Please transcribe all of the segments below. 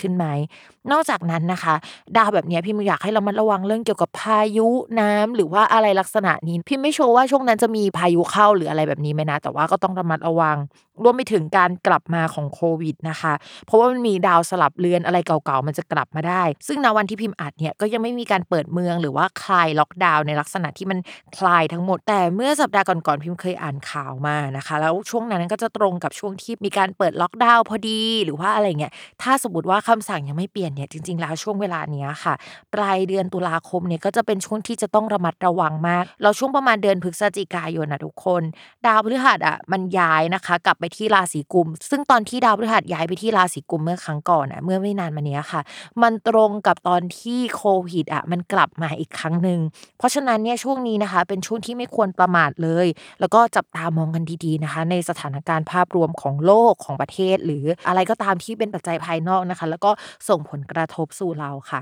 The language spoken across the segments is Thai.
ขึ้นไหม นอกจากนั้นนะคะ ดาวแบบนี้พี่มอยากให้เรามาระวังเรื่องเกี่ยวกับพายุน้ำหรือว่าอะไรลักษณะนี้พี่ไม่โชว์ว่าช่วงนั้นจะมีพายุเข้าหรืออะไรแบบนี้ไหมนะ แต่ว่าก็ต้องระมัดระวัง รวมไปถึงการกลับมาของโควิดนะคะ เพราะว่ามันมีดาวสลับเลือนอะไรเก่าๆ มันจะกลับมาได้ ซึ่งในวันที่พิมพ์อัดเนี่ยก็ยังไม่มีการเปิดเมืองหรือว่าคลายล็อกดาวน์ในลักษณะที่มันคลายทั้งหมด แต่เมื่อสัปดาห์ก่อนๆพิมพ์เคยอ่านข่าวมานะคะ แล้วช่วงนั้นก็จะตรงกับช่วงที่มีการเปิดล็อกดาวน์พอดีหรือว่าอะไรเงี้ยถ้าสมมติว่าคำสั่งยังไม่เปลี่ยนเนี่ยจริง ๆ แล้วช่วงเวลาเนี้ยค่ะ ปลายเดือนตุลาคมเนี่ยก็จะเป็นช่วงที่จะต้องระมัดระวังมาก เราช่วงประมาณเดือนพฤศจิกายนนะทุกคน ดาวพฤหัสอะมันย้ายนะคะ กลับไปที่ราศีกุม ซึ่งตอนที่ดาวพฤหัสย้ายไปที่ราศีกุมเมื่อครั้งก่อนอะเมื่อไม่นานมานี้ค่ะ มันตรงกับตอนที่โควิดอะมันกลับมาอีกครั้งหนึ่งเพราะฉะนั้นเนี่ยช่วงนี้นะคะ เป็นช่วงที่ไม่ควรประมาทเลย แล้วก็จับตามองกันดีๆนะคะ ในสถานการณ์ภาพรวมของโลกของประเทศ หรืออะไรก็ตามที่เป็นปัจจัยภายนอกนะคะแล้วก็ส่งผลกระทบสู่เราค่ะ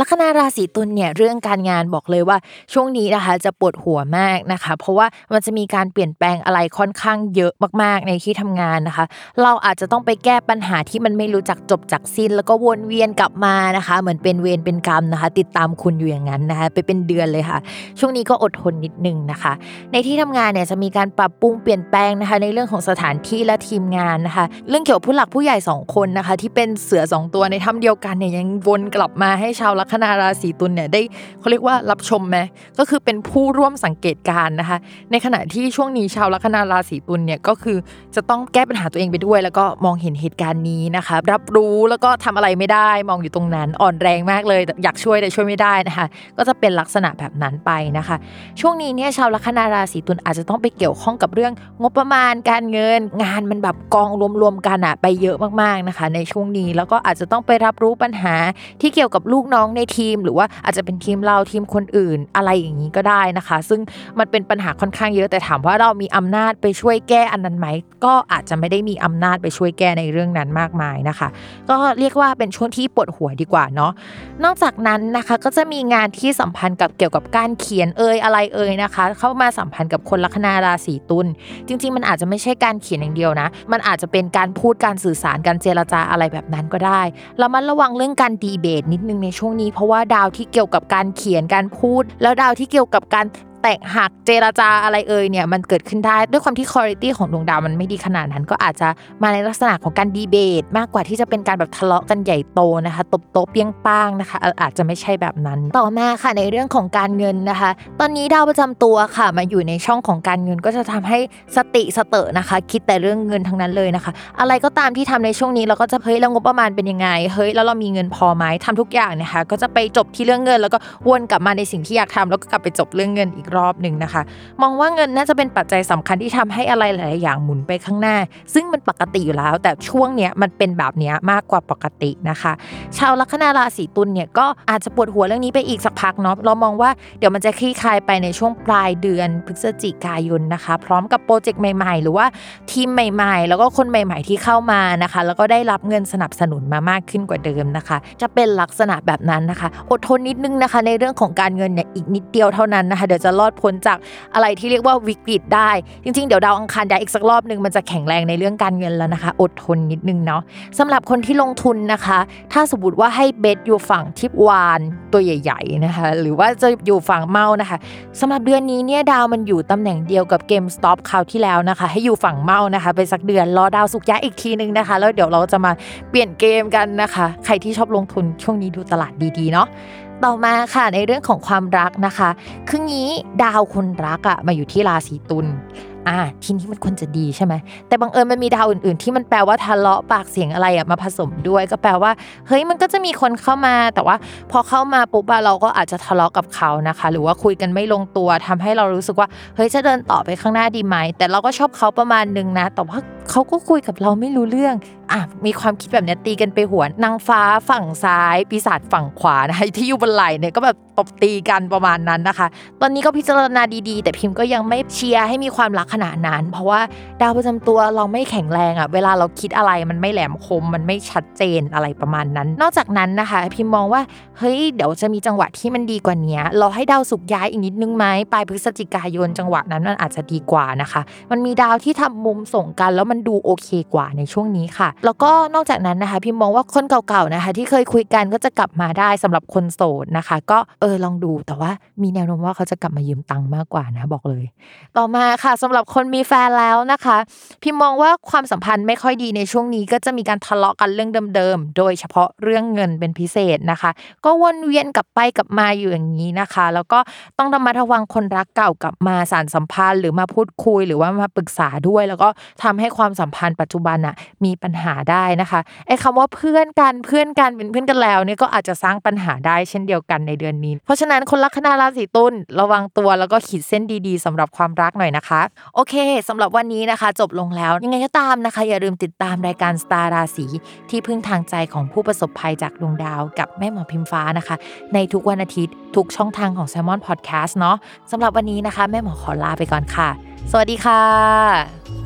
ลัคนาราศีตุลเนี่ยเรื่องการงานบอกเลยว่าช่วงนี้นะคะจะปวดหัวมากนะคะ เพราะว่ามันจะมีการเปลี่ยนแปลงอะไรค่อนข้างเยอะมากๆในที่ทำงานนะคะ เราอาจจะต้องไปแก้ปัญหาที่มันไม่รู้จักจบจากสิ้น แล้วก็วนเวียนกลับมานะคะ เหมือนเป็นเวรเป็นกรรมนะคะ ติดตามคุณอยู่อย่างนั้นนะคะ ไปเป็นเดือนเลยค่ะ ช่วงนี้ก็อดทนนิดนึงนะคะ ในที่ทำงานเนี่ยจะมีการปรับปรุงเปลี่ยนแปลงนะคะ ในเรื่องของสถานที่และทีมงานนะคะ เรื่องเกี่ยวกับผู้หลักผู้ใหญ่2คนนะคะ ที่เป็นเสือ 2 ตัวในถ้ำเดียวกันเนี่ยยังวนกลับมาให้ชาวลัคนาราศีตุลเนี่ยได้เขาเรียกว่ารับชมไหมก็คือเป็นผู้ร่วมสังเกตการนะคะ ในขณะที่ช่วงนี้ชาวลัคนาราศีตุลเนี่ยก็คือจะต้องแก้ปัญหาตัวเองไปด้วย แล้วก็มองเห็นเหตุการณ์นี้นะคะ รับรู้แล้วก็ทำอะไรไม่ได้มองอยู่ตรงนั้นอ่อนแรงมากเลยอยากช่วยแต่ช่วยไม่ได้นะคะ ก็จะเป็นลักษณะแบบนั้นไปนะคะ ช่วงนี้เนี่ยชาวลัคนาราศีตุลอาจจะต้องไปเกี่ยวข้องกับเรื่องงบประมาณการเงิน งานมันแบบกองรวมๆกันอะไปเยอะมากๆนะคะ ในช่วงนี้แล้วก็อาจจะต้องไปรับรู้ปัญหาที่เกี่ยวกับลูกน้องในทีม หรือว่าอาจจะเป็นทีมเราทีมคนอื่นอะไรอย่างนี้ก็ได้นะคะ ซึ่งมันเป็นปัญหาค่อนข้างเยอะแต่ถามว่าเรามีอำนาจไปช่วยแก้อันนั้นไหมก็อาจจะไม่ได้มีอำนาจไปช่วยแก้ในเรื่องนั้นมากมายนะคะ ก็เรียกว่าเป็นช่วงที่ปวดหัวดีกว่าเนาะนอกจากนั้นนะคะก็จะมีงานที่สัมพันธ์กับเกี่ยวกับการเขียนเอ่ยอะไรเอ่ยนะคะ เข้ามาสัมพันธ์กับคนลัคนาราศีตุลจริง ๆ มันอาจจะไม่ใช่การเขียนอย่างเดียวนะ มันอาจจะเป็นการพูดการสื่อสารการเจรจาอะไรแบบนั้นก็ได้เรามาระวังเรื่องการดีเบตนิดนึงในช่วงนี้ เพราะว่าดาวที่เกี่ยวกับการเขียนการพูด แล้วดาวที่เกี่ยวกับการ แตกหักเจราจาอะไรเอ่ยเนี่ยมันเกิดขึ้นได้ด้วยความที่คุณภาพของดวงดาวมันไม่ดีขนาดนั้น ก็อาจจะมาในลักษณะของการดีเบต มากกว่าที่จะเป็นการแบบทะเลาะกันใหญ่โตนะคะตบโต๊ะเปี้ยงป้างนะคะ อาจจะไม่ใช่แบบนั้น ต่อมาค่ะในเรื่องของการเงินนะคะ ตอนนี้ดาวประจำตัวค่ะมาอยู่ในช่องของการเงินก็จะทำให้สติสเตอนะคะ คิดแต่เรื่องเงินทั้งนั้นเลยนะคะ อะไรก็ตามที่ทำในช่วงนี้เราก็จะเฮ้ยแล้วงบประมาณเป็นยังไงเฮ้ยแล้วเรามีเงินพอไหมทำทุกอย่างนะคะ ก็จะไปจบที่เรื่องเงิน แล้วก็วนกลับมาในสิ่งที่อยากทำแล้วก็กลับไปจบเรื่องเงินอีกรอบหนึ่งนะคะ มองว่าเงินน่าจะเป็นปัจจัยสำคัญที่ทำให้อะไรหลาย ๆ อย่างหมุนไปข้างหน้า ซึ่งมันปกติอยู่แล้ว แต่ช่วงเนี้ยมันเป็นแบบเนี้ยมากกว่าปกตินะคะ ชาวลัคนาราศีตุลเนี่ยก็อาจจะปวดหัวเรื่องนี้ไปอีกสักพักเนาะเรามองว่าเดี๋ยวมันจะคลี่คลายไปในช่วงปลายเดือนพฤศจิกายนนะคะ พร้อมกับโปรเจกต์ใหม่ ๆ หรือว่าทีมใหม่ ๆ แล้วก็คนใหม่ ๆ ที่เข้ามานะคะ แล้วก็ได้รับเงินสนับสนุนมามากขึ้นกว่าเดิมนะคะ จะเป็นลักษณะแบบนั้นนะคะ อดทนนิดนึงนะคะ ในเรื่องของการเงินเนี่ยอีกนิดเดียวเท่านั้นนะคะเดี๋ยวจะรออดพ้นจากอะไรที่เรียกว่าวิกฤตได้ จริง ๆ เดี๋ยวดาวอังคารย้ายอีกสักรอบหนึ่งมันจะแข็งแรงในเรื่องการเงินแล้วนะคะ อดทนนิดนึงเนาะสำหรับคนที่ลงทุนนะคะ ถ้าสมมติว่าให้เบสอยู่ฝั่งทิปวานตัวใหญ่ ๆนะคะ หรือว่าจะอยู่ฝั่งเมานะคะสำหรับเดือนนี้เนี่ยดาวมันอยู่ตำแหน่งเดียวกับเกมสต็อปคราวที่แล้วนะคะ ให้อยู่ฝั่งเมานะคะ ไปสักเดือนรอดาวสุกย้ายอีกทีนึงนะคะ แล้วเดี๋ยวเราจะมาเปลี่ยนเกมกันนะคะ ใครที่ชอบลงทุนช่วงนี้ดูตลาดดีๆเนาะ ต่อมาค่ะในเรื่องของความรักนะคะ คืองี้ดาวคนรักอะมาอยู่ที่ราศีตุลอ่าทีนี้มันควรจะดีใช่ไหมแต่บังเอิญมันมีดาวอื่น ๆ ที่มันแปลว่าทะเลาะปากเสียงอะไรอะมาผสมด้วย ก็แปลว่าเฮ้ยมันก็จะมีคนเข้ามา แต่ว่าพอเข้ามาปุ๊บเราก็อาจจะทะเลาะกับเขานะคะ หรือว่าคุยกันไม่ลงตัวทำให้เรารู้สึกว่าเฮ้ยจะเดินต่อไปข้างหน้าดีไหมแต่เราก็ชอบเขาประมาณนึงนะแต่ว่า เขาก็คุยกับเราไม่รู้เรื่องอะมีความคิดแบบนี้ตีกันไปหัวนางฟ้าฝั่งซ้าย ปีศาจฝั่งขวานะคะที่อยู่บนไหล่เนี่ยก็แบบตบตีกันประมาณนั้นนะคะ ตอนนี้ก็พิจารณาดีๆ แต่พิมพ์ก็ยังไม่เชียร์ให้มีความรักขนาดนั้น เพราะว่าดาวประจำตัวเราไม่แข็งแรงอะเวลาเราคิดอะไรมันไม่แหลมคม มันไม่ชัดเจนอะไรประมาณนั้น นอกจากนั้นนะคะ พิมพ์มองว่าเฮ้ยเดี๋ยวจะมีจังหวะที่มันดีกว่านี้เราให้ดาวสุกย้ายอีกนิดนึงไหมปลายพฤศจิกายนจังหวะนั้นมันอาจจะดีกว่านะคะ มันมีดาวที่ทำมุมส่งกันแล้วมันดูโอเคกว่าในช่วงนี้ค่ะ แล้วก็นอกจากนั้นนะคะ พิมมองว่าคนเก่าๆนะคะ ที่เคยคุยกันก็จะกลับมาได้สำหรับคนโสดนะคะ ก็เออลองดูแต่ว่ามีแนวโน้มว่าเขาจะกลับมายืมตังค์มากกว่านะบอกเลย ต่อมาค่ะสำหรับคนมีแฟนแล้วนะคะ พิมมองว่าความสัมพันธ์ไม่ค่อยดีในช่วงนี้ ก็จะมีการทะเลาะกันเรื่องเดิมๆโดยเฉพาะเรื่องเงินเป็นพิเศษนะคะ ก็วนเวียนกลับไปกลับมาอยู่อย่างนี้นะคะ แล้วก็ต้องระมัดระวังคนรักเก่ากลับมาสารสัมพันธ์ หรือมาพูดคุยหรือว่ามาปรึกษาด้วย แล้วก็ทำให้ความความสัมพันธ์ปัจจุบันอะมีปัญหาได้นะคะไอ้คำว่าเพื่อนกันเพื่อนกันเป็นเพื่อนกันแล้วเนี่ยก็อาจจะสร้างปัญหาได้เช่นเดียวกันในเดือนนี้ เพราะฉะนั้นคนลัคนาราศีตุลระวังตัวแล้วก็ขีดเส้นดีๆสำหรับความรักหน่อยนะคะ โอเคสำหรับวันนี้นะคะ จบลงแล้วยังไงก็ตามนะคะ อย่าลืมติดตามรายการสตาร์ราศีที่พึ่งทางใจของผู้ประสบภัยจากดวงดาว กับแม่หมอพิมฟ้านะคะ ในทุกวันอาทิตย์ทุกช่องทางของ s ซ l m o n Podcast เนาะสำหรับวันนี้นะคะ แม่หมอขอลาไปก่อนค่ะ สวัสดีค่ะ